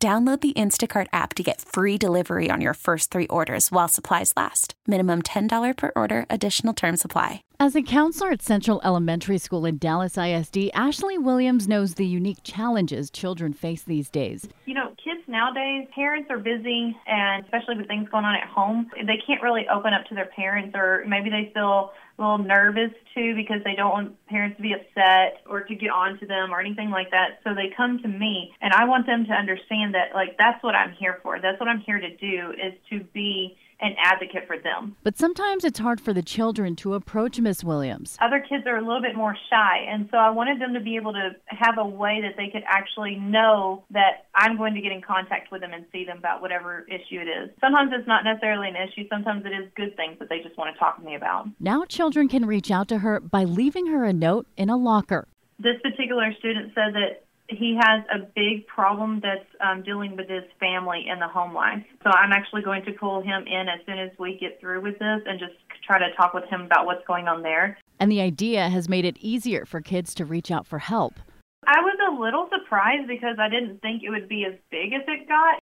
Download the Instacart app to get free delivery on your first three orders while supplies last. Minimum $10 per order, additional term supply. As a counselor at Central Elementary School in Dallas ISD, Ashley Williams knows the unique challenges children face these days. You know, kids nowadays, parents are busy, and especially with things going on at home, they can't really open up to their parents, or maybe they feel a little nervous too because they don't want parents to be upset or to get on to them or anything like that. So they come to me, and I want them to understand that, like, that's what I'm here for. That's what I'm here to do is to be an advocate for them. But sometimes it's hard for the children to approach Miss Williams. Other kids are a little bit more shy, and so I wanted them to be able to have a way that they could actually know that I'm going to get in contact with them and see them about whatever issue it is. Sometimes it's not necessarily an issue, sometimes it is good things that they just want to talk to me about. Now children can reach out to her by leaving her a note in a locker. This particular student said that he has a big problem that's um, dealing with his family and the home life. So I'm actually going to pull him in as soon as we get through with this and just try to talk with him about what's going on there. And the idea has made it easier for kids to reach out for help. I was a little surprised because I didn't think it would be as big as it got.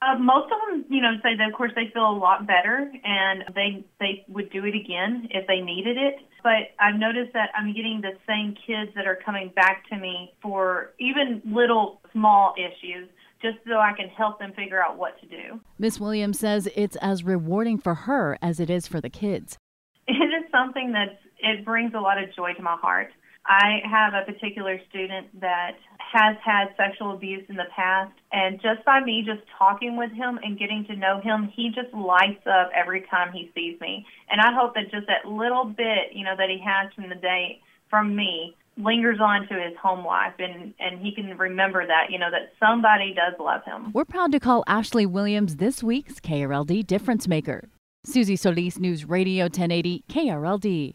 Uh, most of them, you know, say that of course they feel a lot better and they they would do it again if they needed it. But I've noticed that I'm getting the same kids that are coming back to me for even little small issues just so I can help them figure out what to do. Miss Williams says it's as rewarding for her as it is for the kids. It is something that it brings a lot of joy to my heart. I have a particular student that has had sexual abuse in the past, and just by me just talking with him and getting to know him, he just lights up every time he sees me. And I hope that just that little bit, you know, that he has from the day from me lingers on to his home life and and he can remember that you know that somebody does love him. We're proud to call ashley williams this week's krld difference maker. Susie solis news radio 1080 krld